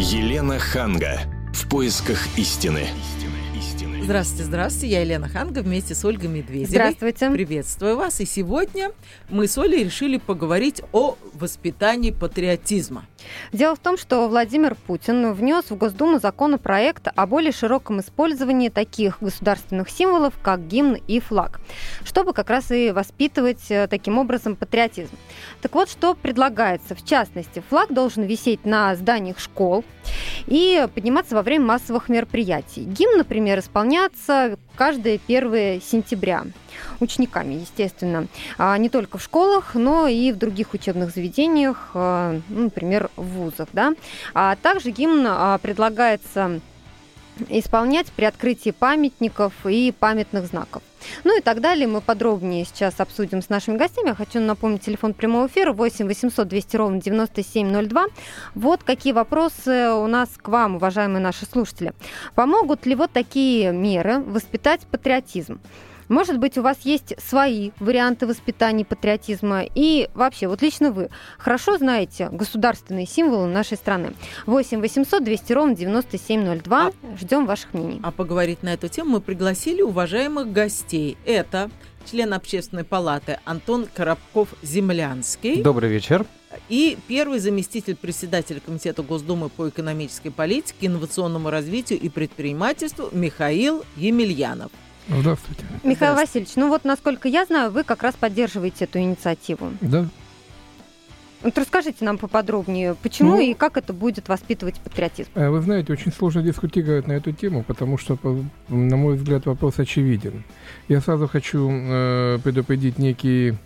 Елена Ханга. В поисках истины. Здравствуйте, здравствуйте. Я Елена Ханга вместе с Ольгой Медведевой. Здравствуйте. Приветствую вас. И сегодня мы с Олей решили поговорить о воспитании патриотизма. Дело в том, что Владимир Путин внес в Госдуму законопроект о более широком использовании таких государственных символов, как гимн и флаг, чтобы как раз и воспитывать э, таким образом патриотизм. Так вот, что предлагается? В частности, флаг должен висеть на зданиях школ и подниматься во время массовых мероприятий. Гимн, например, исполняться каждое 1 сентября учениками, естественно, а не только в школах, но и в других учебных заведениях, а, ну, например, в вузах. Да? А также гимн а, предлагается исполнять при открытии памятников и памятных знаков. Ну и так далее. Мы подробнее сейчас обсудим с нашими гостями. Я хочу напомнить телефон прямого эфира 8 800 200 ровно 9702. Вот какие вопросы у нас к вам, уважаемые наши слушатели. Помогут ли вот такие меры воспитать патриотизм? Может быть, у вас есть свои варианты воспитания патриотизма. И вообще, вот лично вы хорошо знаете государственные символы нашей страны. 8 800 200 ровно 9702. А, Ждем ваших мнений. А поговорить на эту тему мы пригласили уважаемых гостей. Это член общественной палаты Антон Коробков-Землянский. Добрый вечер. И первый заместитель председателя Комитета Госдумы по экономической политике, инновационному развитию и предпринимательству Михаил Емельянов. Здравствуйте. Михаил Васильевич, ну вот, насколько я знаю, вы как раз поддерживаете эту инициативу. Да. Вот расскажите нам поподробнее, почему ну, и как это будет воспитывать патриотизм. Э, вы знаете, очень сложно дискутировать на эту тему, потому что, на мой взгляд, вопрос очевиден. Я сразу хочу э, предупредить некие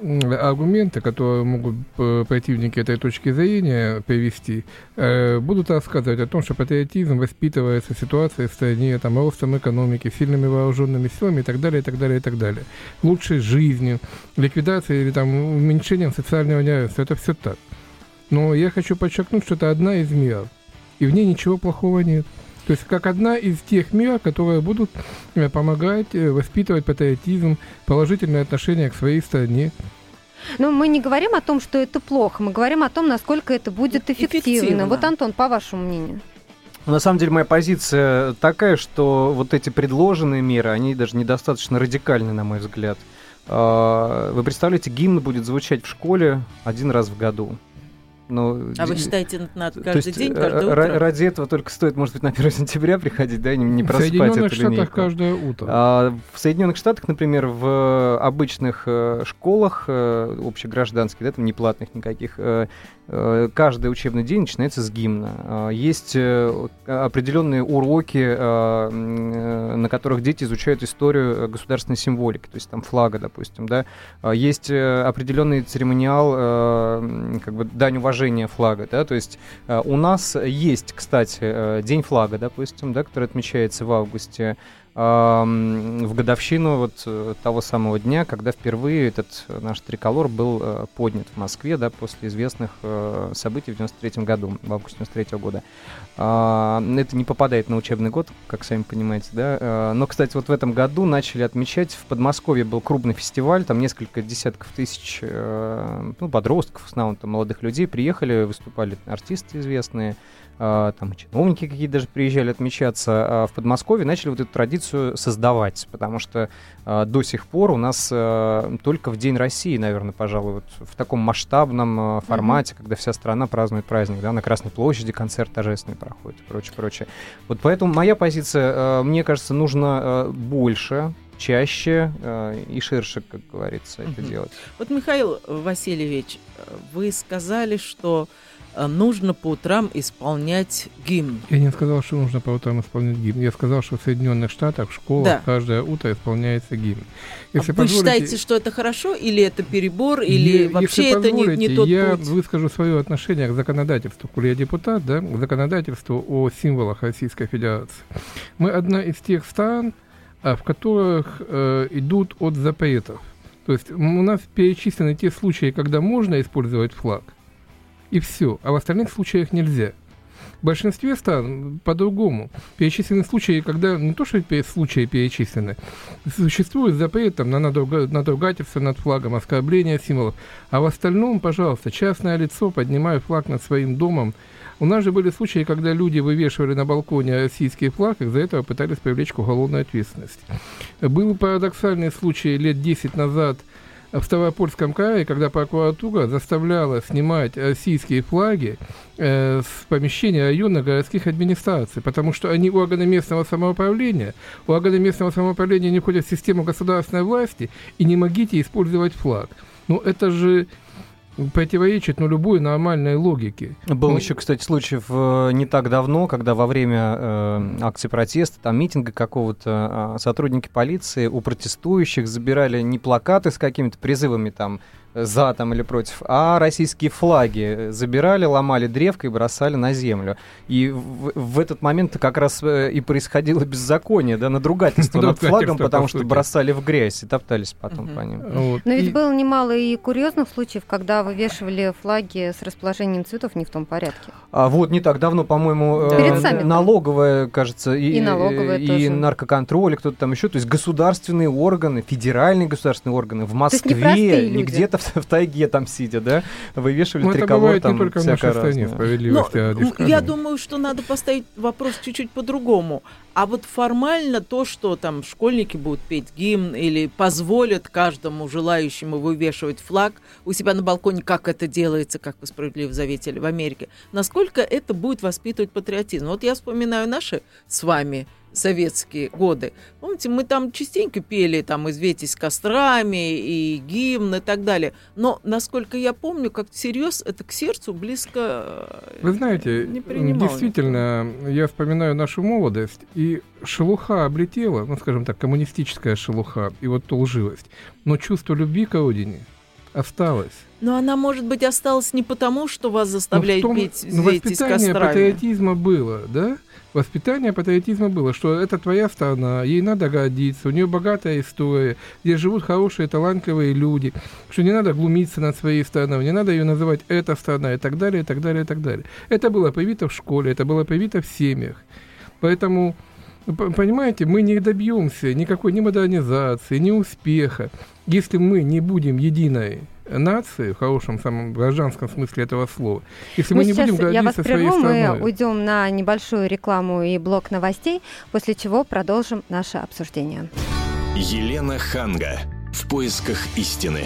аргументы, которые могут противники этой точки зрения привести, э, будут рассказывать о том, что патриотизм воспитывается ситуацией в стране, там, ростом экономики, сильными вооруженными силами и так далее, и так далее, и так далее. Лучшей жизнью, ликвидацией или там уменьшением социального неравенства. Это все так. Но я хочу подчеркнуть, что это одна из мер, и в ней ничего плохого нет. То есть как одна из тех мер, которые будут э, помогать э, воспитывать патриотизм, положительное отношение к своей стране. Но мы не говорим о том, что это плохо, мы говорим о том, насколько это будет эффективно. эффективно. Вот, Антон, по вашему мнению. На самом деле моя позиция такая, что вот эти предложенные меры, они даже недостаточно радикальны, на мой взгляд. А, вы представляете, гимн будет звучать в школе один раз в году. Ну, а вы считаете, надо каждый есть, день, каждое утро? Ради этого только стоит, может быть, на 1 сентября приходить, да, и не, не проспать эту линейку. В Соединенных Штатах каждое утро. А, в Соединенных Штатах, например, в обычных э, школах э, общегражданских, да, там неплатных никаких, э, Э, каждый учебный день начинается с гимна. Э, есть э, определенные уроки, на которых дети изучают историю государственной символики, то есть там флага, допустим, да. Есть определенный церемониал, как бы дань уважения флага, да, то есть у нас есть, кстати, День флага, допустим, да, который отмечается в августе в годовщину вот э, того самого дня, когда впервые этот наш триколор был э, поднят в Москве, да, после известных э, событий в 93 году, в августе 93 года. А, это не попадает на учебный год, как сами понимаете, да. Но, кстати, вот в этом году начали отмечать, в Подмосковье был крупный фестиваль, там несколько десятков тысяч ну, подростков, в основном там, молодых людей приехали, выступали артисты известные, там чиновники какие-то даже приезжали отмечаться а, в Подмосковье, начали вот эту традицию создавать, потому что а, до сих пор у нас только в День России, наверное, пожалуй, вот в таком масштабном формате, mm-hmm. когда вся страна празднует праздник, да, на Красной площади концерт торжественный проходит и прочее, прочее. Вот поэтому моя позиция, мне кажется, нужно больше чаще э, и ширше, как говорится, это делать. Вот, Михаил Васильевич, вы сказали, что Э, нужно по утрам исполнять гимн. Я не сказал, что нужно по утрам исполнять гимн. Я сказал, что в Соединенных Штатах в школах да. каждое утро исполняется гимн. Если а вы считаете, что это хорошо, или это перебор, или я, вообще это не, не тот я путь? выскажу свое отношение к законодательству. Коли я депутат, да, к законодательству о символах Российской Федерации. Мы одна из тех стран, а, в которых э, идут от запретов. То есть у нас перечислены те случаи, когда можно использовать флаг, и все. А в остальных случаях нельзя. В большинстве стран по-другому. Перечислены случаи, когда не то, что случаи перечислены, существует запрет там, на надругательство над флагом, оскорбление символов, а в остальном, пожалуйста, частное лицо, поднимая флаг над своим домом, у нас же были случаи, когда люди вывешивали на балконе российский флаг, и за это пытались привлечь к уголовной ответственности. Был парадоксальный случай лет 10 назад в Ставропольском крае, когда прокуратура заставляла снимать российские флаги э, с помещения районных городских администраций, потому что они органы местного самоуправления, органы местного самоуправления не входят в систему государственной власти и не могите использовать флаг. Ну, это же противоречит ну, любой нормальной логике. Был ну, еще, кстати, случай в, не так давно, когда во время э, акции протеста, там митинга какого-то, э, сотрудники полиции у протестующих забирали не плакаты с какими-то призывами там за там или против, а российские флаги забирали, ломали древко и бросали на землю. И в, в этот момент как раз э, и происходило беззаконие, да, надругательство над флагом, потому что бросали в грязь и топтались потом по ним. Но ведь было немало и курьезных случаев, когда вывешивали флаги с расположением цветов не в том порядке. А вот не так давно, по-моему, э, налоговая, кажется, и, и, налоговая и наркоконтроль, кто-то там еще, то есть государственные органы, федеральные государственные органы в Москве, не где-то в, в тайге там сидя, да, вывешивали ну, триколор это там не только в нашей стране, справедливости Но, ну, Я думаю, что надо поставить вопрос чуть-чуть по-другому. А вот формально то, что там школьники будут петь гимн или позволят каждому желающему вывешивать флаг у себя на балконе, как это делается, как вы справедливо заметили, в Америке, насколько это будет воспитывать патриотизм. Вот я вспоминаю наши с вами советские годы. Помните, мы там частенько пели там «Извейтесь кострами» и гимн и так далее. Но, насколько я помню, как всерьез это к сердцу близко э, Вы знаете, не действительно, я вспоминаю нашу молодость, и шелуха облетела, ну, скажем так, коммунистическая шелуха, и вот то лживость. Но чувство любви к родине осталось. Но она, может быть, осталась не потому, что вас заставляют том, петь «Извейтесь воспитание кострами». патриотизма было, да? воспитание патриотизма было, что это твоя страна, ей надо гордиться, у нее богатая история, где живут хорошие, талантливые люди, что не надо глумиться над своей страной, не надо ее называть «эта страна» и так далее, и так далее, и так далее. Это было привито в школе, это было привито в семьях. Поэтому, понимаете, мы не добьемся никакой ни модернизации, ни успеха, если мы не будем единой нации, в хорошем самом гражданском смысле этого слова. Если мы, мы не будем гордиться я вас прерву, своей страной... мы уйдем на небольшую рекламу и блок новостей, после чего продолжим наше обсуждение. Елена Ханга. В поисках истины.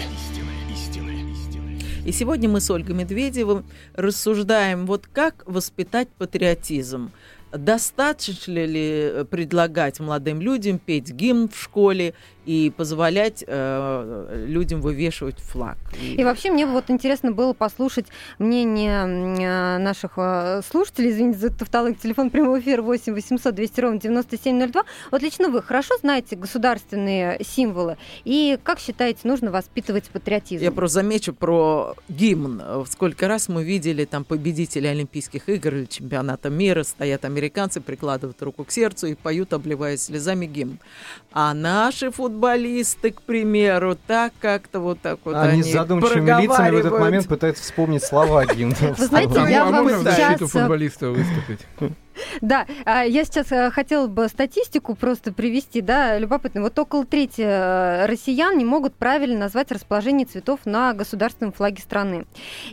И сегодня мы с Ольгой Медведевым рассуждаем, вот как воспитать патриотизм – достаточно ли предлагать молодым людям петь гимн в школе и позволять э, людям вывешивать флаг. И... и вообще мне вот интересно было послушать мнение э, наших э, слушателей, извините за тавтологию, телефон прямого эфира 8 800 200 ровно 9702. Вот лично вы хорошо знаете государственные символы, и как считаете, нужно воспитывать патриотизм? Я просто замечу про гимн. Сколько раз мы видели там победители Олимпийских игр или чемпионата мира, стоят американцы, прикладывают руку к сердцу и поют, обливаясь слезами гимн. А наши футболисты футболисты, к примеру, так как-то вот так вот они, они задумчивыми лицами в этот момент пытаются вспомнить слова гимна. Вы знаете, я вам сейчас... футболиста выступить. Да, а, я сейчас э, хотела бы статистику просто привести, да, любопытно. Вот около трети э, россиян не могут правильно назвать расположение цветов на государственном флаге страны.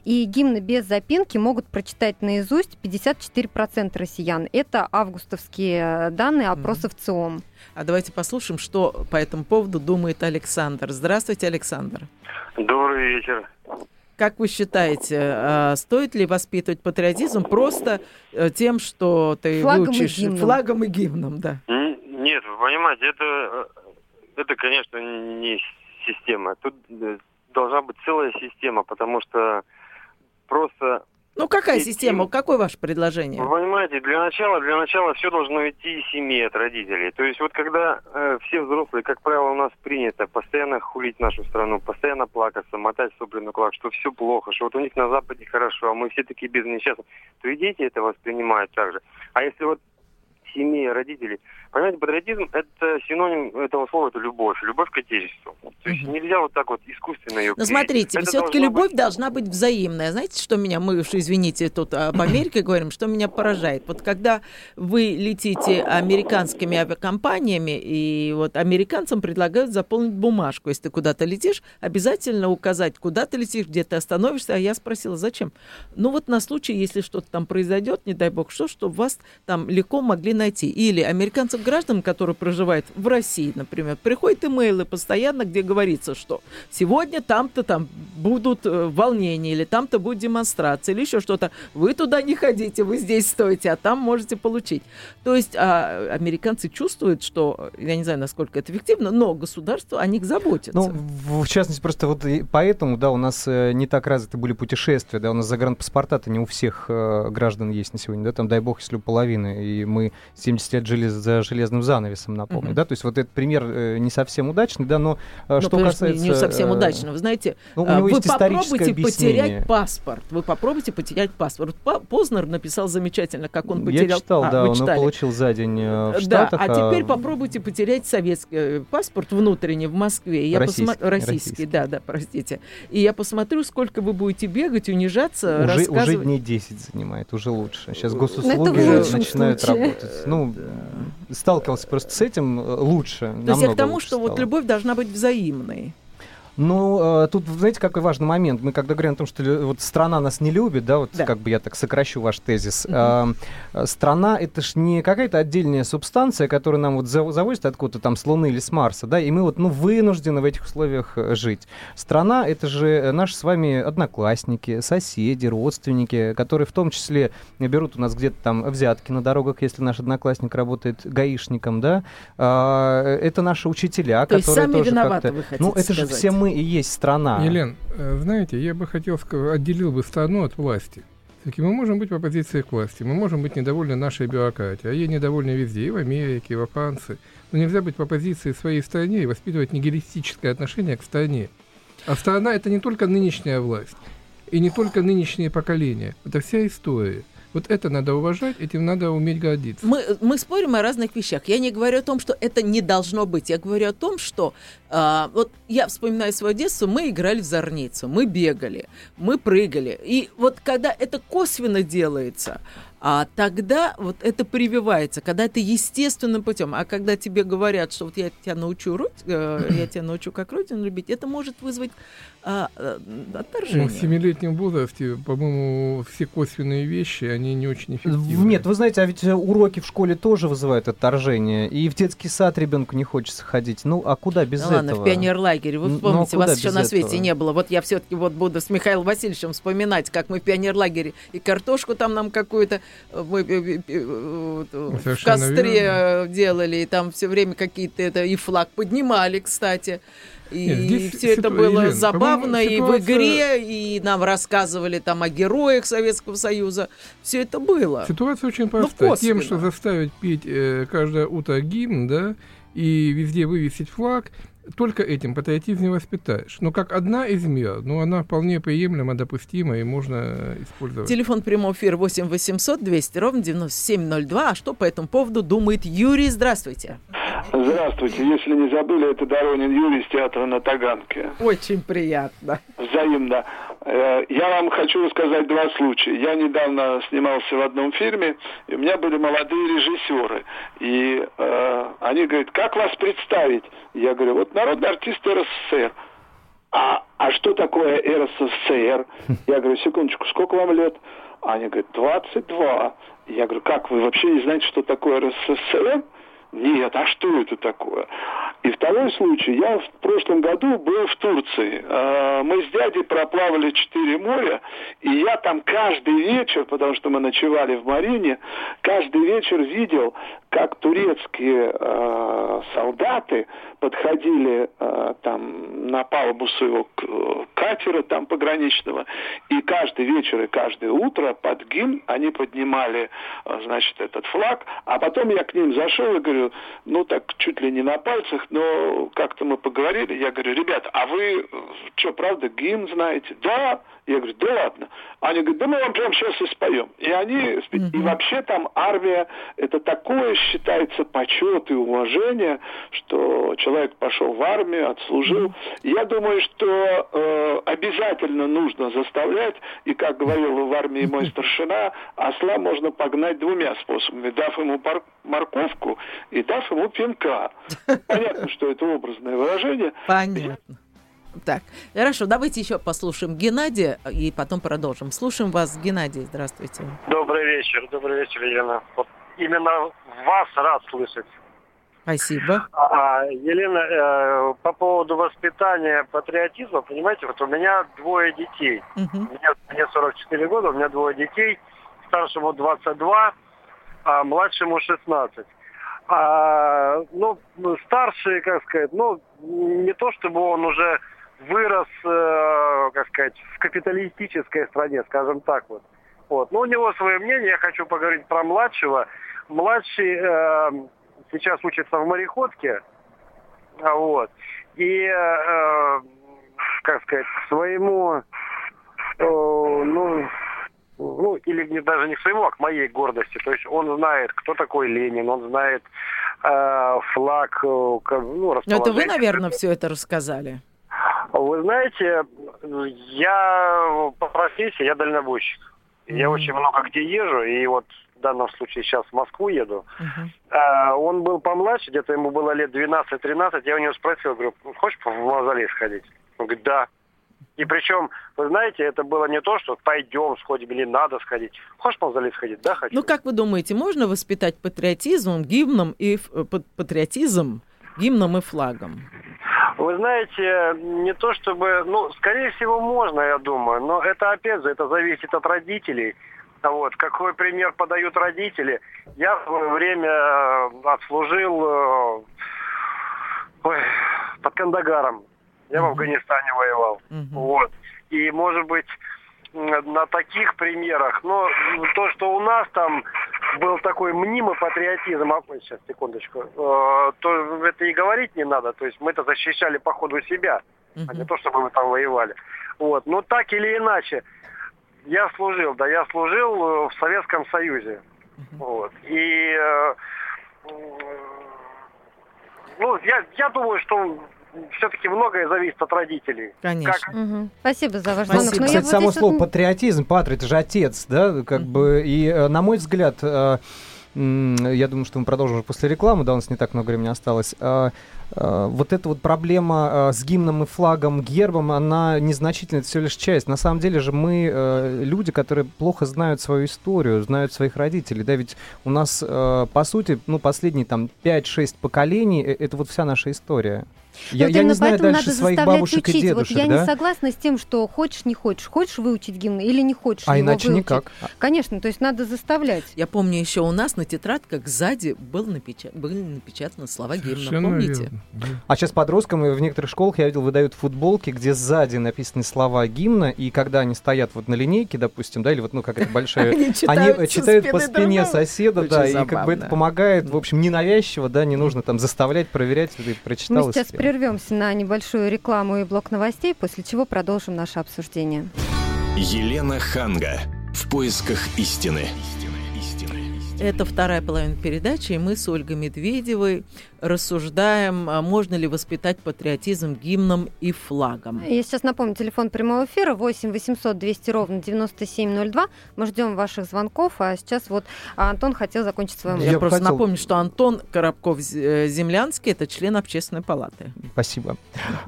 И гимны без запинки могут прочитать наизусть 54% россиян. Это августовские э, данные опроса в ЦИОМ. А давайте послушаем, что по этому поводу думает Александр. Здравствуйте, Александр. Добрый вечер. Как вы считаете, а, стоит ли воспитывать патриотизм просто э, тем, что ты флагом выучишь и гимном. флагом и гимном, да? Нет, вы понимаете, это, э, это, конечно, не система. Тут э, должна быть целая система, потому что просто ну, какая и, система? Какое ваше предложение? Вы понимаете, для начала, для начала все должно идти из семьи, от родителей. То есть вот когда э, все взрослые, как правило, у нас принято постоянно хулить нашу страну, постоянно плакаться, мотать сопли на кулак, что все плохо, что вот у них на Западе хорошо, а мы все такие без несчастных, то и дети это воспринимают так же. А если вот семей, родителей. Понимаете, патриотизм – это синоним этого слова, это любовь, любовь к отечеству. То есть нельзя вот так вот искусственно ее Но смотрите, все-таки любовь быть... должна быть взаимная. Знаете, что меня, мы уж, извините, тут об Америке говорим, что меня поражает? Вот когда вы летите американскими авиакомпаниями, и вот американцам предлагают заполнить бумажку. Если ты куда-то летишь, обязательно указать, куда ты летишь, где ты остановишься. А я спросила, зачем? Ну вот на случай, если что-то там произойдет, не дай бог что, чтобы вас там легко могли найти. Или американцам граждан, которые проживают в России, например, приходят имейлы постоянно, где говорится, что сегодня там-то там будут э, волнения, или там-то будет демонстрация, или еще что-то. Вы туда не ходите, вы здесь стоите, а там можете получить. То есть а, американцы чувствуют, что, я не знаю, насколько это эффективно, но государство о них заботится. Ну, в, в частности, просто вот поэтому, да, у нас э, не так развиты были путешествия, да, у нас загранпаспорта-то не у всех э, граждан есть на сегодня, да, там, дай бог, если у половины, и мы 70 лет жили за железным занавесом, напомню, mm-hmm. да, то есть вот этот пример э, не совсем удачный, да, но э, ну, что касается... Не, не совсем э, удачно, вы знаете, ну, э, вы попробуйте потерять паспорт, вы попробуйте потерять паспорт. Познер написал замечательно, как он потерял... Я читал, а, да, он читали. получил за день э, в Штатах. Да, а, а теперь попробуйте потерять советский э, паспорт внутренний в Москве. Я российский, посма... российский, российский, да, да, простите. И я посмотрю, сколько вы будете бегать, унижаться, уже, рассказывать. Уже дней 10 занимает, уже лучше. Сейчас госуслуги начинают случае. работать. Ну, да. сталкивался просто с этим э, лучше. То есть я к тому, что стало. вот любовь должна быть взаимной. Ну, э, тут, знаете, какой важный момент. Мы когда говорим о том, что вот страна нас не любит, да, вот да. как бы я так сокращу ваш тезис. Угу. Э, страна — это ж не какая-то отдельная субстанция, которая нам вот завозит откуда-то там с Луны или с Марса, да, и мы вот, ну, вынуждены в этих условиях э, жить. Страна — это же наши с вами одноклассники, соседи, родственники, которые в том числе берут у нас где-то там взятки на дорогах, если наш одноклассник работает гаишником, да. Э, это наши учителя, То которые есть сами тоже виноваты, вы хотите Ну, это сказать. же все мы и есть страна. Елен, э, знаете, я бы хотел сказать, отделил бы страну от власти. Таки мы можем быть в оппозиции к власти, мы можем быть недовольны нашей бюрократией, а ей недовольны везде, и в Америке, и во Франции. Но нельзя быть в оппозиции своей стране и воспитывать нигилистическое отношение к стране. А страна — это не только нынешняя власть, и не только нынешнее поколение, это вся история. Вот это надо уважать, этим надо уметь гордиться. Мы, мы спорим о разных вещах. Я не говорю о том, что это не должно быть. Я говорю о том, что э, вот я вспоминаю свое детство, мы играли в зорницу, мы бегали, мы прыгали. И вот когда это косвенно делается, а тогда вот это прививается, когда это естественным путем. А когда тебе говорят, что вот я тебя научу э, я тебя научу как родину любить, это может вызвать а, э, отторжение. Ну, в семилетнем возрасте, по-моему, все косвенные вещи, они не очень эффективны. Нет, вы знаете, а ведь уроки в школе тоже вызывают отторжение. И в детский сад ребенку не хочется ходить. Ну, а куда без ну, этого? ладно, в пионерлагере. Вы помните, ну, а вас еще на свете этого? не было. Вот я все-таки вот буду с Михаилом Васильевичем вспоминать, как мы в пионерлагере и картошку там нам какую-то э, мы э, в костре верно. делали, и там все время какие-то это и флаг поднимали, кстати. И Нет, все это было Елена, забавно ситуация... и в игре, и нам рассказывали там о героях Советского Союза. Все это было. Ситуация очень ну, проста. Тем, что заставить петь э, каждое утро гимн, да, и везде вывесить флаг, только этим патриотизм не воспитаешь. Но как одна из мер, ну, она вполне приемлема, допустима и можно использовать. Телефон прямого эфира 8 800 200 ровно 9702. А что по этому поводу думает Юрий? Здравствуйте. Здравствуйте. Если не забыли, это Доронин Юрий из театра на Таганке. Очень приятно. Взаимно. Э, я вам хочу рассказать два случая. Я недавно снимался в одном фильме, и у меня были молодые режиссеры. И э, они говорят, как вас представить? Я говорю, вот народный артист РСФСР. А, а что такое РСФСР? Я говорю, секундочку, сколько вам лет? Они говорят, 22. Я говорю, как, вы вообще не знаете, что такое РСФСР? Нет, а что это такое? И второй случай. Я в прошлом году был в Турции. А, мы с дядей проплавали четыре моря, и я там каждый вечер, потому что мы ночевали в Марине, каждый вечер видел, как турецкие э, солдаты подходили э, там на палубу своего катера там пограничного, и каждый вечер и каждое утро под гимн они поднимали, значит, этот флаг, а потом я к ним зашел и говорю, ну так чуть ли не на пальцах, но как-то мы поговорили, я говорю, ребят, а вы что, правда, гимн знаете? Да. Я говорю, да ладно. Они говорят, да мы вам прямо сейчас и споем. И они, и вообще там армия, это такое считается почет и уважение, что человек пошел в армию, отслужил. Я думаю, что э, обязательно нужно заставлять, и как говорил в армии мой старшина, осла можно погнать двумя способами, дав ему пар- морковку и дав ему пинка. Понятно, что это образное выражение. Понятно. Так, хорошо, давайте еще послушаем Геннадия и потом продолжим. Слушаем вас, Геннадий, здравствуйте. Добрый вечер, добрый вечер, Елена. Вот именно вас рад слышать. Спасибо. А, Елена, э, по поводу воспитания патриотизма, понимаете, вот у меня двое детей. Угу. Мне, мне 44 года, у меня двое детей. Старшему 22, а младшему 16. А, ну, старший, как сказать, ну, не то чтобы он уже вырос, э, как сказать, в капиталистической стране, скажем так вот. Вот. Но у него свое мнение, я хочу поговорить про младшего. Младший э, сейчас учится в мореходке, а вот. И, э, как сказать, своему, э, ну, ну, или не, даже не к своему, а к моей гордости. То есть он знает, кто такой Ленин, он знает э, флаг, э, ну, Это вы, наверное, все это рассказали? Вы знаете, я по профессии, я дальнобойщик. Mm-hmm. Я очень много где езжу, и вот в данном случае сейчас в Москву еду. Uh-huh. А, он был помладше, где-то ему было лет 12-13, я у него спросил, говорю, хочешь в мавзолей сходить? Он говорит, да. И причем, вы знаете, это было не то, что пойдем сходим или надо сходить. Хочешь в мавзолей сходить? Да, хочу. Ну, как вы думаете, можно воспитать патриотизм гимном и э, патриотизм гимном и флагом? Вы знаете, не то чтобы, ну, скорее всего, можно, я думаю, но это, опять же, это зависит от родителей. Вот, какой пример подают родители. Я в свое время э, отслужил э, ой, под Кандагаром. Я в Афганистане воевал. Вот. И, может быть, на таких примерах, но то, что у нас там был такой мнимый патриотизм, а, сейчас, секундочку, э, то это и говорить не надо. То есть мы-то защищали по ходу себя, uh-huh. а не то, чтобы мы там воевали. Вот. Но так или иначе, я служил, да, я служил э, в Советском Союзе. Uh-huh. Вот. И э, ну, я, я думаю, что все-таки многое зависит от родителей. Конечно. Как... Угу. Спасибо за ваш звонок. Спасибо. Кстати, само слово вот... патриотизм, патри, это же отец, да, как угу. бы, и, э, на мой взгляд, э, я думаю, что мы продолжим после рекламы, да, у нас не так много времени осталось. А, а, вот эта вот проблема с гимном и флагом, гербом, она незначительная, это всего лишь часть. На самом деле же мы э, люди, которые плохо знают свою историю, знают своих родителей, да, ведь у нас, э, по сути, ну, последние там 5-6 поколений, э, это вот вся наша история. Я, вот я не знаю дальше надо своих бабушек учить. и дедушек. Вот я да? не согласна с тем, что хочешь, не хочешь. Хочешь выучить гимн или не хочешь А его иначе выучить. никак. Конечно, то есть надо заставлять. Я помню еще у нас на тетрадках сзади был напечат... были напечатаны слова гимна, помните? Верно. А сейчас подросткам в некоторых школах, я видел, выдают футболки, где сзади написаны слова гимна, и когда они стоят вот на линейке, допустим, да, или вот, ну, как это большая... Они читают по спине соседа, да, и как бы это помогает, в общем, ненавязчиво, да, не нужно там заставлять, проверять, ты прочитал. Мы сейчас прервемся на небольшую рекламу и блок новостей, после чего продолжим наше обсуждение. Елена Ханга. В поисках истины. Это вторая половина передачи, и мы с Ольгой Медведевой рассуждаем, а можно ли воспитать патриотизм гимном и флагом. Я сейчас напомню, телефон прямого эфира 8 800 200 ровно 9702. Мы ждем ваших звонков, а сейчас вот Антон хотел закончить свою мысль. Я, Я просто хотел... напомню, что Антон Коробков-Землянский э, – это член общественной палаты. Спасибо.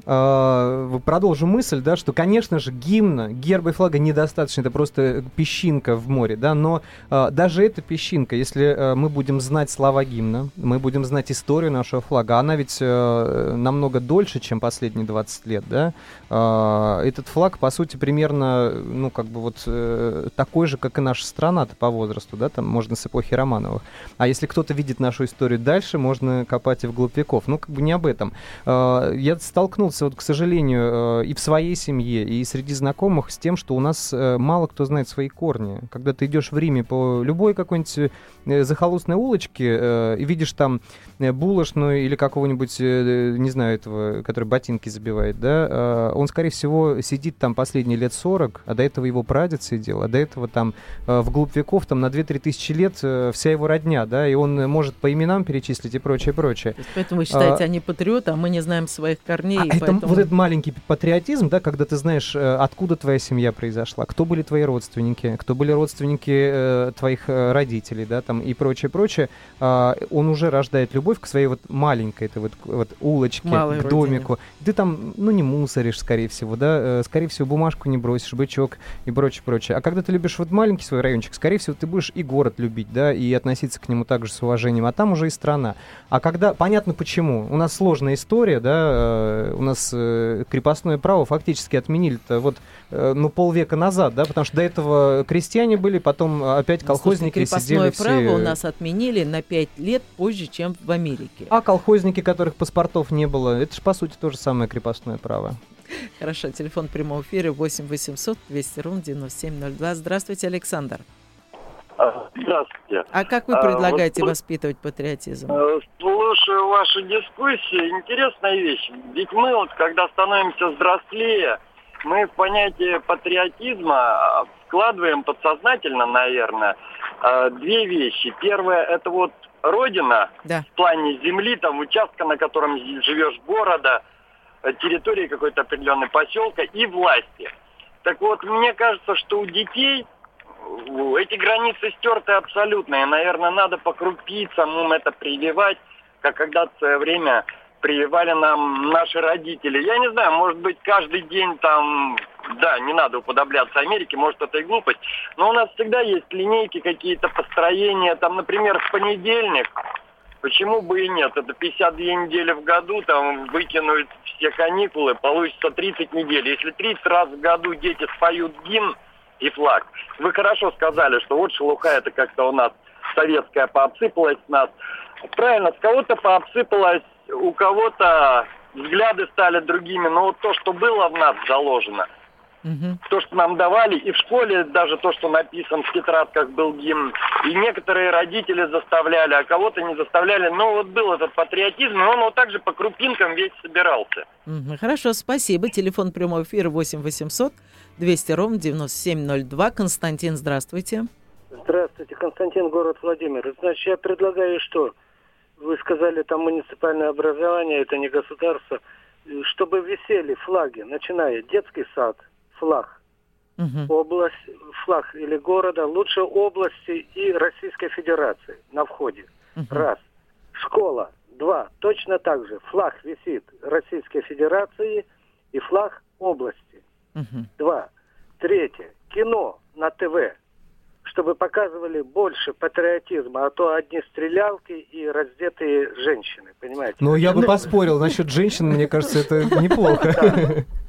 А, продолжу мысль, да, что, конечно же, гимна, герба и флага недостаточно, это просто песчинка в море, да, но а, даже эта песчинка, если э, мы будем знать слова гимна, мы будем знать историю нашего флага, она ведь э, намного дольше, чем последние 20 лет, да, э, этот флаг, по сути, примерно, ну, как бы вот э, такой же, как и наша страна-то по возрасту, да, там можно с эпохи Романовых. А если кто-то видит нашу историю дальше, можно копать и вглубь веков. Ну, как бы не об этом. Э, я столкнулся, вот, к сожалению, э, и в своей семье, и среди знакомых с тем, что у нас э, мало кто знает свои корни. Когда ты идешь в Риме по любой какой-нибудь э, захолустной улочке э, и видишь там э, булочную или какого-нибудь, э, не знаю, этого, который ботинки забивает, да, э, он, скорее всего, сидит там последние лет 40, а до этого его прадед сидел, а до этого там э, вглубь веков, там на 2-3 тысячи лет э, вся его родня, да, и он может по именам перечислить и прочее, прочее. поэтому вы считаете, а, они патриоты, а мы не знаем своих корней. А поэтому... это, вот этот маленький патриотизм, да, когда ты знаешь, э, откуда твоя семья произошла, кто были твои родственники, кто были родственники э, твоих э, родителей, да, там и прочее, прочее, э, он уже рождает любовь к своей вот маленькой этой вот, вот улочке, Малой к домику. Ты там, ну, не мусоришь, скорее всего, да, э, скорее всего, бумажку не бросишь, бычок и прочее, прочее. А когда ты любишь вот маленький свой райончик, скорее всего, ты будешь и город любить, да, и относиться к нему также с уважением, а там уже и страна. А когда, понятно почему, у нас сложная история, да, э, у нас э, крепостное право фактически отменили-то вот, э, ну, полвека назад, да, потому что до этого крестьяне были, потом опять ну, колхозники Слушайте, крепостное сидели право все... у нас отменили на пять лет позже, чем в Америке. А колхозники, которых паспортов не было, это же, по сути, то же самое крепостное право. Хорошо, телефон прямого эфира 8 800 200 ровно 9702. Здравствуйте, Александр. А, здравствуйте. А как вы предлагаете а, вот, воспитывать патриотизм? Э, слушаю вашу дискуссию. Интересная вещь. Ведь мы вот, когда становимся взрослее, мы в понятие патриотизма а, вкладываем подсознательно, наверное, а, две вещи. Первое, это вот родина да. в плане земли, там участка, на котором живешь, города, территории какой-то определенной поселка и власти. Так вот, мне кажется, что у детей эти границы стерты абсолютно. И, наверное, надо по крупицам им это прививать, как когда-то в свое время прививали нам наши родители. Я не знаю, может быть, каждый день там, да, не надо уподобляться Америке, может, это и глупость, но у нас всегда есть линейки какие-то, построения. Там, например, в понедельник, почему бы и нет, это 52 недели в году, там выкинуть все каникулы, получится 30 недель. Если 30 раз в году дети споют гимн, и флаг. Вы хорошо сказали, что вот шелуха это как-то у нас советская пообсыпалась нас. Правильно, с кого-то пообсыпалась, у кого-то взгляды стали другими, но вот то, что было в нас заложено, угу. то, что нам давали, и в школе даже то, что написан в тетрадках был гимн, и некоторые родители заставляли, а кого-то не заставляли, но вот был этот патриотизм, и он вот так же по крупинкам весь собирался. Угу. Хорошо, спасибо. Телефон прямого эфира 8 800 200 ровно 9702. Константин, здравствуйте. Здравствуйте, Константин, город Владимир. Значит, я предлагаю, что вы сказали, там муниципальное образование, это не государство, чтобы висели флаги, начиная детский сад, флаг, угу. область, флаг или города, лучше области и Российской Федерации на входе. Угу. Раз. Школа. Два. Точно так же флаг висит Российской Федерации и флаг области. Угу. Два. Третье. Кино на ТВ. Чтобы показывали больше патриотизма, а то одни стрелялки и раздетые женщины, понимаете? Ну, я бы ну, поспорил насчет женщин, мне кажется, это неплохо.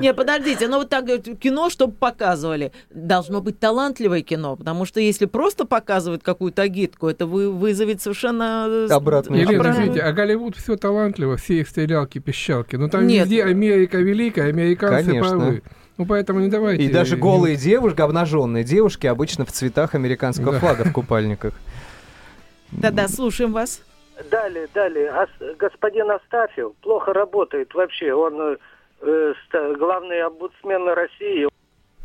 Не, подождите, ну вот так кино, чтобы показывали. Должно быть талантливое кино, потому что если просто показывают какую-то агитку, это вы, вызовет совершенно... Э, Обратно. Елена, смотрите, а Голливуд все талантливо, все их стрелялки, пищалки. Но ну, там везде Америка великая, американцы Конечно. правы. Ну, поэтому не давайте... И даже голые девушки, обнаженные девушки, обычно в цветах американского да. флага в купальниках. Да-да, слушаем вас. Далее, далее. Господин Астафьев плохо работает вообще. Он э, э, главный омбудсмен России,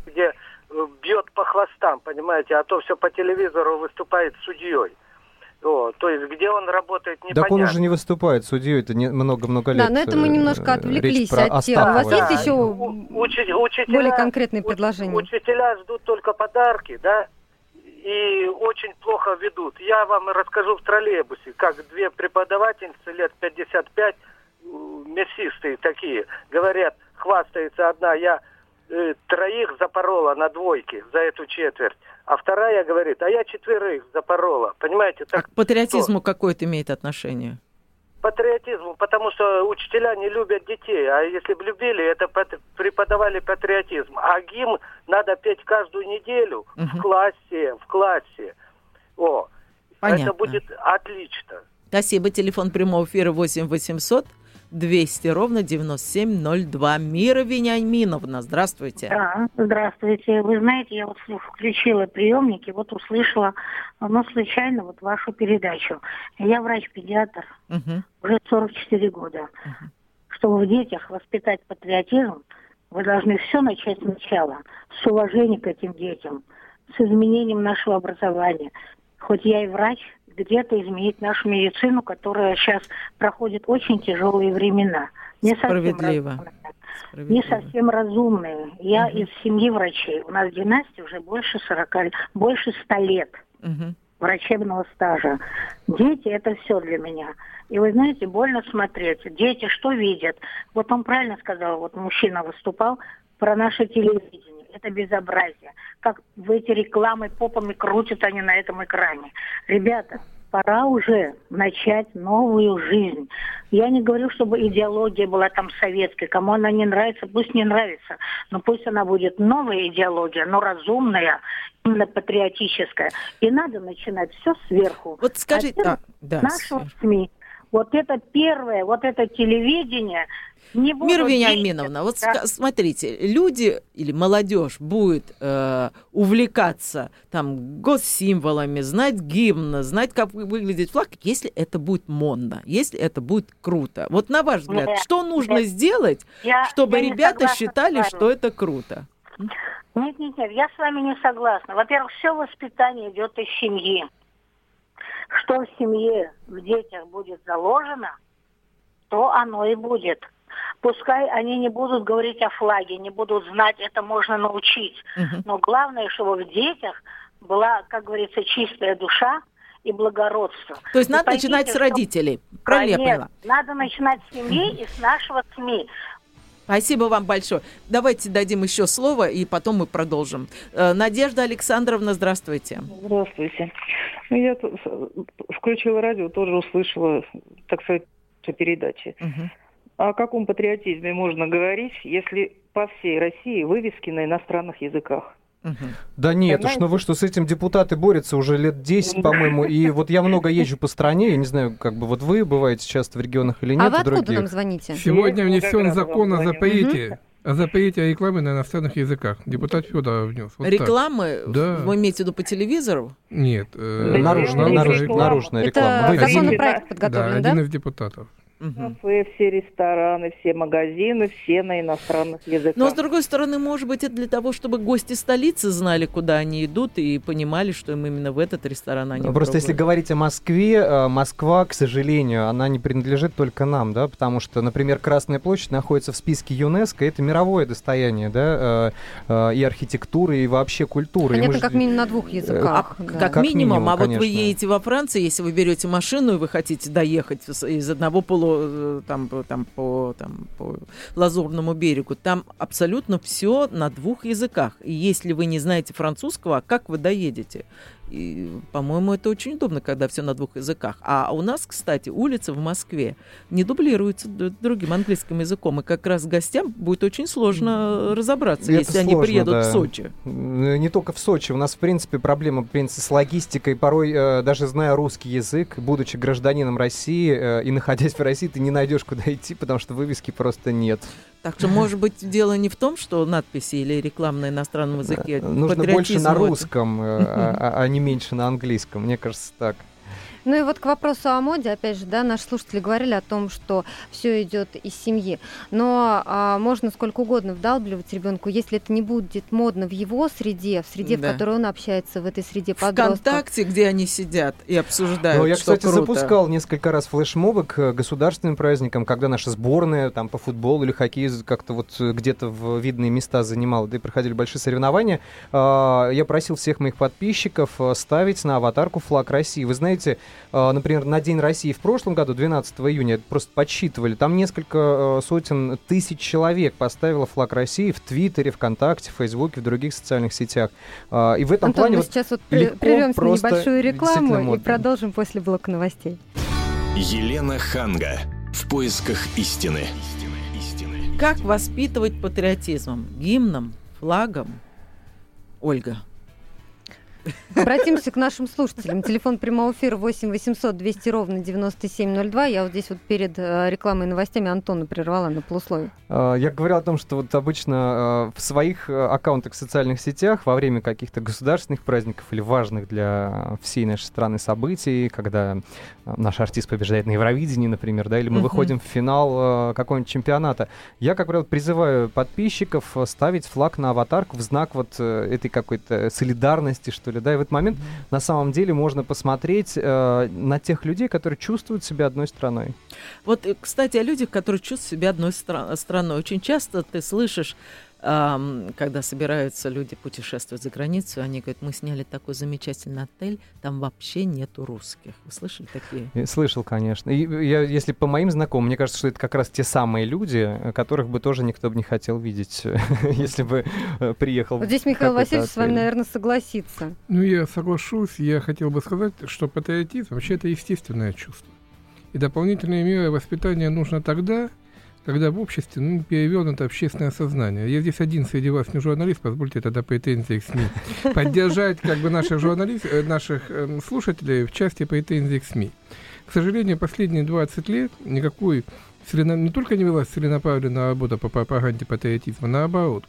где э, бьет по хвостам, понимаете, а то все по телевизору выступает судьей. О, то есть где он работает, непонятно. Так он уже не выступает судьей, это много-много лет. Да, но это мы немножко э, отвлеклись от темы. У вас есть еще учи, учителя, более конкретные предложения? Учителя ждут только подарки, да, и очень плохо ведут. Я вам расскажу в троллейбусе, как две преподавательницы лет 55 мясистые такие, говорят, хвастается одна, я э, троих запорола на двойке за эту четверть, а вторая говорит, а я четверых запорола. Понимаете? Так а к патриотизму какое это имеет отношение? Патриотизму, потому что учителя не любят детей, а если бы любили, это преподавали патриотизм. А гимн надо петь каждую неделю угу. в классе, в классе. О, Понятно. это будет отлично. Спасибо. Телефон прямого эфира 8 800 200 ровно 9702. Мира Вениаминовна, здравствуйте. Да, здравствуйте. Вы знаете, я вот включила приемники, вот услышала, ну, случайно вот вашу передачу. Я врач-педиатр, угу. уже 44 года. Угу. Чтобы в детях воспитать патриотизм, вы должны все начать сначала, с уважения к этим детям, с изменением нашего образования. Хоть я и врач, где-то изменить нашу медицину, которая сейчас проходит очень тяжелые времена. Не Справедливо. Совсем Справедливо. Не совсем разумные. Я угу. из семьи врачей. У нас династия уже больше 40, больше 100 лет. Угу врачебного стажа. Дети – это все для меня. И вы знаете, больно смотреть. Дети что видят? Вот он правильно сказал, вот мужчина выступал про наше телевидение. Это безобразие. Как в эти рекламы попами крутят они на этом экране. Ребята, пора уже начать новую жизнь. Я не говорю, чтобы идеология была там советская. Кому она не нравится, пусть не нравится. Но пусть она будет новая идеология, но разумная, именно патриотическая. И надо начинать все сверху. Вот скажите, а, да, нашего СМИ. Вот это первое, вот это телевидение, не Мира Вениаминовна, вот да. смотрите, люди или молодежь будет э, увлекаться там госсимволами, знать гимн, знать, как выглядит флаг, если это будет модно, если это будет круто. Вот на ваш взгляд, нет, что нужно нет. сделать, я, чтобы я ребята считали, что это круто? Нет, нет, нет, я с вами не согласна. Во-первых, все воспитание идет из семьи. Что в семье, в детях будет заложено, то оно и будет. Пускай они не будут говорить о флаге, не будут знать, это можно научить. Угу. Но главное, чтобы в детях была, как говорится, чистая душа и благородство. То есть Вы надо поймите, начинать с родителей. Правильно я поняла? Надо начинать с семьи и с нашего СМИ. Спасибо вам большое. Давайте дадим еще слово, и потом мы продолжим. Э, Надежда Александровна, здравствуйте. Здравствуйте. Ну, я включила радио, тоже услышала, так сказать, передачи. Угу. О каком патриотизме можно говорить, если по всей России вывески на иностранных языках? Да нет, уж, ну вы что, с этим депутаты борются уже лет 10, по-моему, и вот я много езжу по стране, я не знаю, как бы вот вы бываете часто в регионах или нет, а вы откуда других. нам звоните? Сегодня внесен закон о запрете о запрете рекламы на иностранных языках. Депутат Федоров внес. Вот рекламы? Да. Вы имеете в виду по телевизору? Нет. Э, наружная, наружная, наружная реклама. Это законопроект подготовлен, да? Один из депутатов. Угу. Кафе, все рестораны, все магазины, все на иностранных языках. Но, с другой стороны, может быть, это для того, чтобы гости столицы знали, куда они идут, и понимали, что им именно в этот ресторан они Просто если говорить о Москве, э, Москва, к сожалению, она не принадлежит только нам, да, потому что, например, Красная площадь находится в списке ЮНЕСКО, это мировое достояние, да, э, э, и архитектуры, и вообще культуры. Понятно, же... как минимум на двух языках. А, да. Как, как минимум, минимум а вот вы едете во Францию, если вы берете машину, и вы хотите доехать из одного полу Э, там, там, по, там, по Лазурному берегу, там абсолютно все на двух языках. И если вы не знаете французского, как вы доедете? И, по-моему, это очень удобно, когда все на двух языках. А у нас, кстати, улицы в Москве не дублируются другим английским языком. И как раз гостям будет очень сложно разобраться, это если сложно, они приедут да. в Сочи. Не только в Сочи. У нас, в принципе, проблема в принципе, с логистикой. Порой, э, даже зная русский язык, будучи гражданином России э, и находясь в России, ты не найдешь, куда идти, потому что вывески просто нет. Так что, может быть, дело не в том, что надписи или реклама на иностранном языке. Нужно больше на русском, э, а, а не меньше на английском. Мне кажется, так. Ну и вот к вопросу о моде, опять же, да, наши слушатели говорили о том, что все идет из семьи. Но а, можно сколько угодно вдалбливать ребенку, если это не будет модно в его среде, в среде, да. в которой он общается, в этой среде подростков. Вконтакте, где они сидят и обсуждают, Ну, я, что кстати, круто. запускал несколько раз флешмобы к государственным праздникам, когда наша сборная там по футболу или хоккею как-то вот где-то в видные места занимала, да и проходили большие соревнования. А, я просил всех моих подписчиков э, ставить на аватарку флаг России. Вы знаете, например, на День России в прошлом году, 12 июня, просто подсчитывали, там несколько э, сотен тысяч человек поставило флаг России в Твиттере, ВКонтакте, в Фейсбуке, в других социальных сетях. А, и в этом Антон, плане... мы вот сейчас вот прервемся на небольшую рекламу и продолжим после блока новостей. Елена Ханга. В поисках истины. Как воспитывать патриотизмом? Гимном? Флагом? Ольга. Обратимся к нашим слушателям. Телефон прямого эфира 8 800 200 ровно 9702. Я вот здесь вот перед э, рекламой и новостями Антона прервала на полусловие. А, я говорил о том, что вот обычно в своих аккаунтах в социальных сетях во время каких-то государственных праздников или важных для всей нашей страны событий, когда наш артист побеждает на Евровидении, например, да, или мы uh-huh. выходим в финал какого-нибудь чемпионата, я, как правило, призываю подписчиков ставить флаг на аватарку в знак вот этой какой-то солидарности, что ли, да, и в этот момент на самом деле можно посмотреть э, на тех людей, которые чувствуют себя одной страной. Вот, э, кстати, о людях, которые чувствуют себя одной стра- страной. Очень часто ты слышишь когда собираются люди путешествовать за границу, они говорят, мы сняли такой замечательный отель, там вообще нету русских. Вы слышали такие? Я слышал, конечно. И я, если по моим знакомым, мне кажется, что это как раз те самые люди, которых бы тоже никто бы не хотел видеть, если бы э, приехал. Вот здесь Михаил Васильевич с вами, наверное, согласится. Ну, я соглашусь. Я хотел бы сказать, что патриотизм вообще это естественное чувство. И дополнительные меры воспитания нужно тогда, когда в обществе ну, перевернуто общественное сознание. Я здесь один среди вас не журналист, позвольте тогда претензии к СМИ. Поддержать как бы наших журналистов, э, наших э, слушателей в части претензий к СМИ. К сожалению, последние 20 лет никакой не только не велась целенаправленная работа по пропаганде патриотизма, наоборот,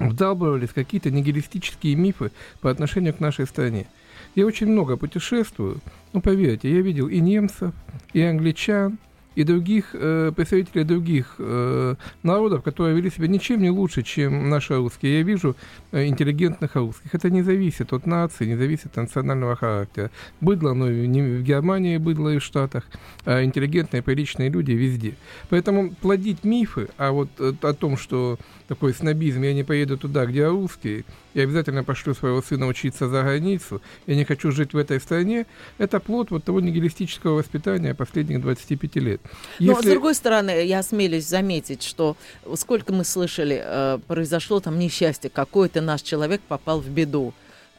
вдалбывались какие-то нигилистические мифы по отношению к нашей стране. Я очень много путешествую, ну поверьте, я видел и немцев, и англичан, и других э, представителей других э, народов, которые вели себя ничем не лучше, чем наши русские. Я вижу э, интеллигентных русских. Это не зависит от нации, не зависит от национального характера. Быдло, но не в Германии быдло и в Штатах, а интеллигентные, приличные люди везде. Поэтому плодить мифы а вот э, о том, что такой снобизм, я не поеду туда, где русские, я обязательно пошлю своего сына учиться за границу, я не хочу жить в этой стране, это плод вот того нигилистического воспитания последних 25 лет. Если... Но, с другой стороны, я осмелюсь заметить, что сколько мы слышали, э, произошло там несчастье, какой-то наш человек попал в беду.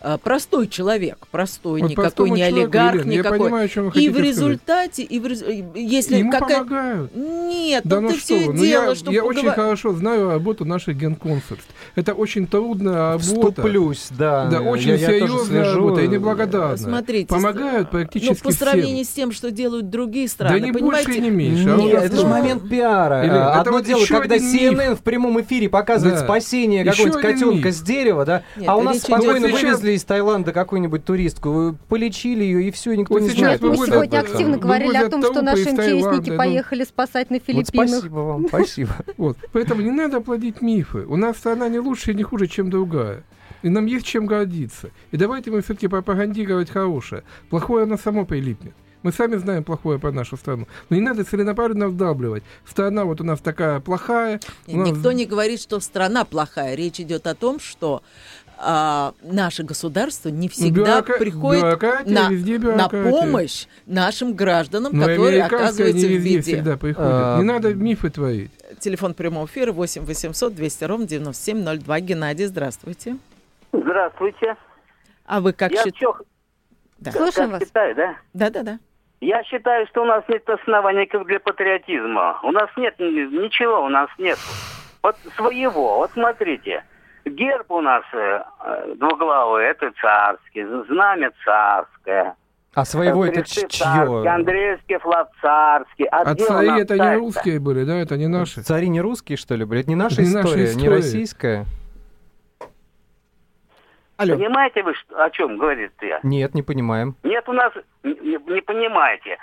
Э, простой человек, простой, вот никакой не олигарх, Елена, никакой. Я понимаю, о чем вы и в результате, сказать. и в рез... если Ему какая... помогают. Нет, да ну, ну все что? дело, я, чтобы я поговор... очень хорошо знаю работу наших генконсульств. Это очень трудная работа. Вступлюсь, да. Да, очень я, серьезная я работа и неблагодарная. Смотрите, помогают практически ну, по сравнению всем. с тем, что делают другие страны, да не понимаете? больше, не меньше. А Нет, это же момент пиара. Или, Одно это дело, вот когда CNN миф. в прямом эфире показывает да. спасение какого-нибудь котенка с дерева, да, а у нас спокойно вывезли из Таиланда какую-нибудь туристку, вы полечили ее, и все, никто вот не знает. Мы сегодня активно говорили о том, что наши МЧСники поехали спасать на Филиппинах. Вот спасибо вам, спасибо. Вот, поэтому не надо плодить мифы. У нас страна не лучше и не хуже, чем другая. И нам есть чем гордиться. И давайте мы все-таки пропагандировать хорошее. Плохое оно само прилипнет. Мы сами знаем плохое про нашу страну. Но не надо целенаправленно вдавливать. Страна вот у нас такая плохая. Нас... Никто не говорит, что страна плохая. Речь идет о том, что а, наше государство не всегда Бюрока... приходит на, на помощь нашим гражданам, Но которые оказываются не в беде. всегда приходят. А... Не надо мифы творить. Телефон прямого эфира 8 800 200 ровно 9702. Геннадий, здравствуйте. Здравствуйте. А вы как считаете? Чё... Да. Слушаем вас. Считаю, да? Да, да, да. Я считаю, что у нас нет оснований как для патриотизма. У нас нет ничего, у нас нет. Вот своего. Вот смотрите. Герб у нас э, двуглавый, это царский, знамя царское. А своего это чье? Андреевский флаг царский. А, а цари это не русские были, да? Это не наши? Цари не русские, что ли, были? Это не наша не история, наша история, не российская? Алло. Понимаете вы, что, о чем говорит я? Нет, не понимаем. Нет, у нас не, не понимаете.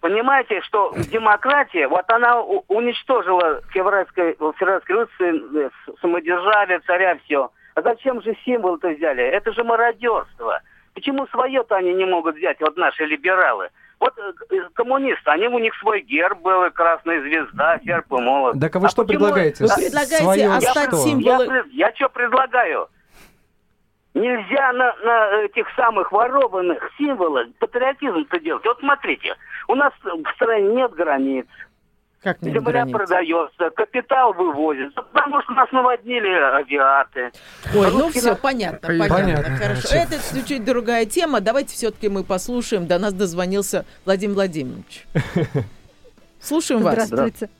Понимаете, что демократия, вот она уничтожила февральской, февральской революции, э, самодержавие, царя, все. А зачем же символ-то взяли? Это же мародерство. Почему свое-то они не могут взять, вот наши либералы? Вот э, коммунисты, они у них свой герб был, красная звезда, серп и молот. Так а вы а что почему... предлагаете? Вы предлагаете Свое оставить символы... Я, я что предлагаю? Нельзя на, на этих самых ворованных символах патриотизм-то делать. Вот смотрите, у нас в стране нет границ. Как нет Земля границ? продается, капитал вывозит, потому что нас наводнили авиаты. Ой, ну все, понятно, понятно, понятно. Хорошо. Это чуть-чуть другая тема. Давайте все-таки мы послушаем. До нас дозвонился Владимир Владимирович. Слушаем вас. Здравствуйте.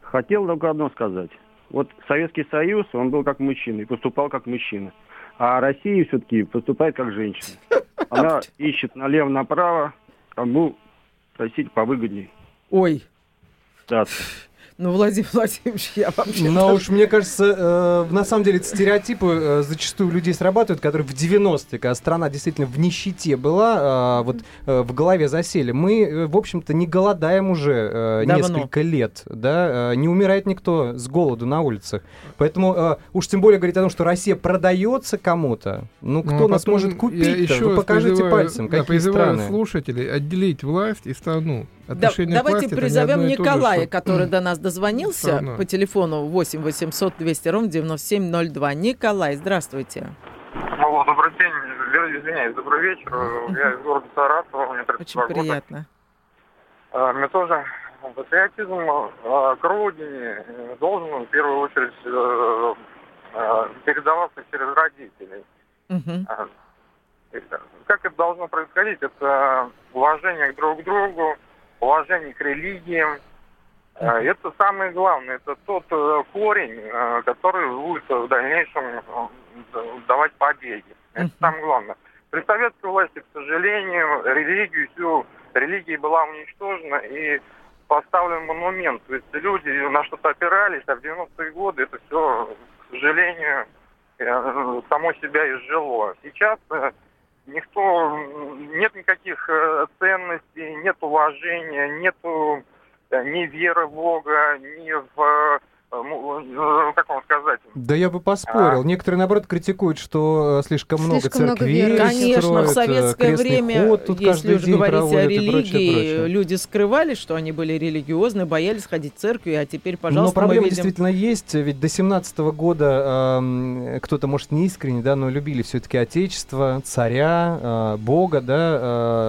Хотел только одно сказать. Вот Советский Союз, он был как мужчина и поступал как мужчина. А Россия все-таки поступает как женщина. Она ищет налево-направо, кому просить повыгоднее. Ой. Да. Ну, Владимир Владимирович, я вообще... Ну уж, мне кажется, э, на самом деле стереотипы э, зачастую у людей срабатывают, которые в 90-е, когда страна действительно в нищете была, э, вот э, в голове засели. Мы, э, в общем-то, не голодаем уже э, несколько лет, да, э, не умирает никто с голоду на улицах. Поэтому э, уж тем более говорить о том, что Россия продается кому-то, ну кто Ну, а нас может я купить еще Вы раз покажите призываю- пальцем, да, какие призываю страны. слушателей отделить власть и страну. Да, Отношение к давайте призовем Николая, который до нас дозвонился по телефону 8 800 200 ровно 9702. Николай, здравствуйте. Алло, добрый день. Извиняюсь, добрый вечер. Я из города Саратова, мне 32 Очень года. приятно. А, Мне тоже патриотизм а, к родине должен в первую очередь э, э, передаваться через родителей. А, э, Как это должно происходить? Это уважение друг к другу, уважение к религиям. Э, Это самое главное. Это тот э, корень, э, который будет в дальнейшем давать побеги. Это самое главное. При советской власти, к сожалению, религию всю религия была уничтожена и поставлен монумент. То есть люди на что-то опирались, а в 90-е годы это все, к сожалению, само себя изжило. Сейчас никто, нет никаких э, ценностей, нет уважения, нету э, ни веры в Бога, ни в, э, му- э, как вам сказать, Да я бы поспорил. Некоторые, наоборот, критикуют, что э, слишком много Слишком много церквей веры. Конечно, в строят, э, советское время, ход тут если уж говорить о проводят и прочее, религии, прочее. люди скрывали, что они были религиозны, боялись ходить в церкви, а теперь, пожалуйста, но проблема мы видим... действительно есть, ведь до 17 года эм, кто-то, может, не искренне, да, но любили все-таки Отечество, царя, э, Бога, да,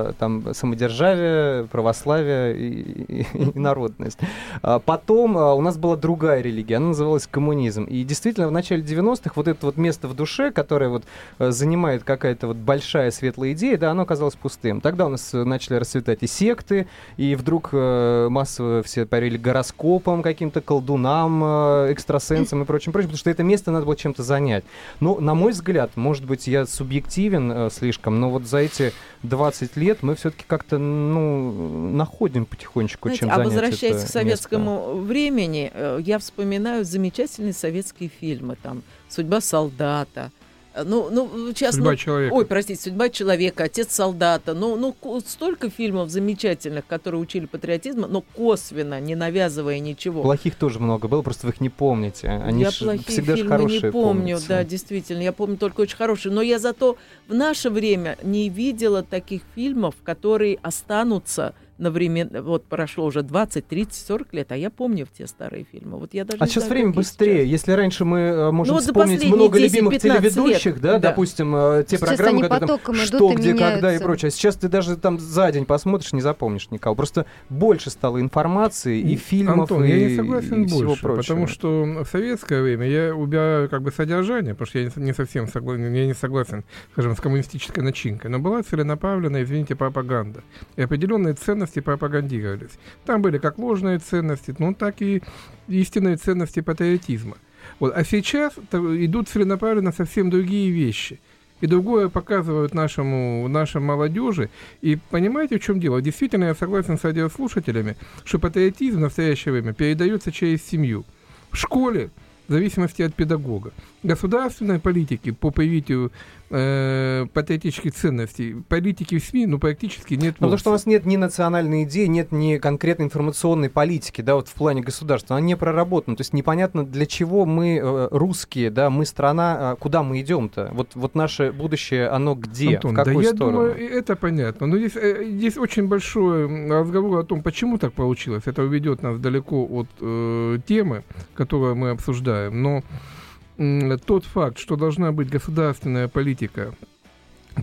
э, там, самодержавие, православие и, и- и народность. А потом э, у нас была другая религия, она называлась коммунизм. И действительно, в начале 90-х вот это вот место в душе, которое вот э, занимает какая-то вот большая светлая идея, да, оно оказалось пустым. Тогда у нас э, начали расцветать и секты, и вдруг э, массово все парили гороскопом, каким-то колдунам, э, экстрасенсам и прочим, прочим, потому что это место надо было чем-то занять. Но, на мой взгляд, может быть, я субъективен э, слишком, но вот за эти 20 лет мы все-таки как-то, ну, находим потихонечку, Знаете, чем а занять возвращаясь это к советскому времени, э, я вспоминаю замечательные советские фильмы, там «Судьба солдата», э, ну, ну, сейчас... «Судьба ну, человека». Ой, простите, «Судьба человека», «Отец солдата». Ну, ну, столько фильмов замечательных, которые учили патриотизму, но косвенно, не навязывая ничего. Плохих тоже много было, просто вы их не помните. Они я ж плохие всегда фильмы хорошие не помню, помнятся. да, действительно, я помню только очень хорошие. Но я зато в наше время не видела таких фильмов, которые останутся на время... Вот прошло уже 20, 30, 40 лет, а я помню те старые фильмы. Вот я даже А сейчас знаю, время быстрее. Если раньше мы э, можем Ну вот вспомнить много 10-15 любимых лет, телеведущих, да, да. допустим, э, те Сейчас программы, которые там что, где, когда и меняются. прочее. А сейчас ты даже там за день посмотришь, не запомнишь никого. Просто больше стало информации и фильмов, Антон, и, я не согласен и всего больше, прочего. потому что в советское время я убираю как бы содержание, потому что я не, не совсем согласен, я не согласен, скажем, с коммунистической начинкой, но была целенаправленная, извините, пропаганда. И определенные ценности пропагандировались. Там были как ложные ценности, ну так и истинные ценности патриотизма. Вот. А сейчас идут целенаправленно совсем другие вещи. И другое показывают нашему, нашей молодежи. И понимаете, в чем дело? Действительно, я согласен с радиослушателями, что патриотизм в настоящее время передается через семью. В школе, в зависимости от педагога. Государственной политики по привитию э, патриотических ценностей, политики в СМИ, ну, практически нет Ну, потому что у нас нет ни национальной идеи, нет ни конкретной информационной политики, да, вот в плане государства. Она не проработана. То есть непонятно, для чего мы э, русские, да, мы страна, а куда мы идем-то? Вот, вот наше будущее, оно где, Антон, в какую да я сторону? думаю, это понятно. Но здесь, э, здесь очень большой разговор о том, почему так получилось. Это уведет нас далеко от э, темы, которую мы обсуждаем. Но тот факт, что должна быть государственная политика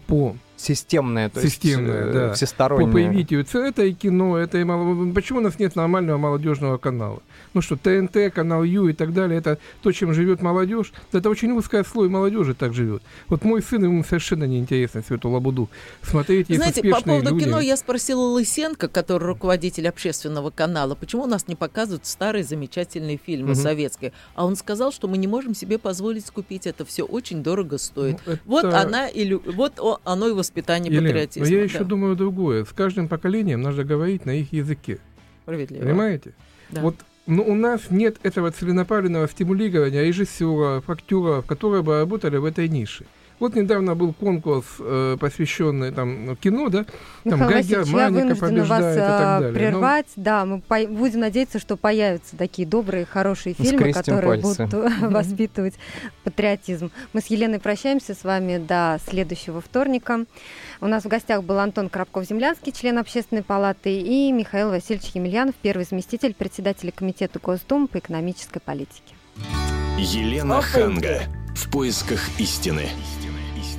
по системное, то системное, есть да. всестороннее. Появить это и кино, это и мало... Почему у нас нет нормального молодежного канала? ну что, ТНТ, канал Ю и так далее, это то, чем живет молодежь. Это очень узкая слой молодежи так живет. Вот мой сын, ему совершенно неинтересно всю эту лабуду смотреть. Знаете, по поводу люди. кино я спросила Лысенко, который руководитель общественного канала, почему у нас не показывают старые замечательные фильмы угу. советские. А он сказал, что мы не можем себе позволить купить это все очень дорого стоит. Ну, это... Вот она и вот оно и воспитание Елена, патриотизма. Но я да. еще думаю другое. С каждым поколением нужно говорить на их языке. Справедливо. Понимаете? Да. Вот но у нас нет этого целенаправленного стимулирования режиссеров, актеров, которые бы работали в этой нише. Вот недавно был конкурс, э, посвященный там кино, да? Там Михаил Васильевич, я вынуждена вас и так а, далее. прервать. Но... Да, мы по- будем надеяться, что появятся такие добрые, хорошие фильмы, которые пальцы. будут воспитывать патриотизм. Мы с Еленой прощаемся с вами до следующего вторника. У нас в гостях был Антон Крабков-Землянский, член Общественной палаты, и Михаил Васильевич Емельянов, первый заместитель председателя Комитета Госдумы по экономической политике. Елена Ханга. В поисках истины.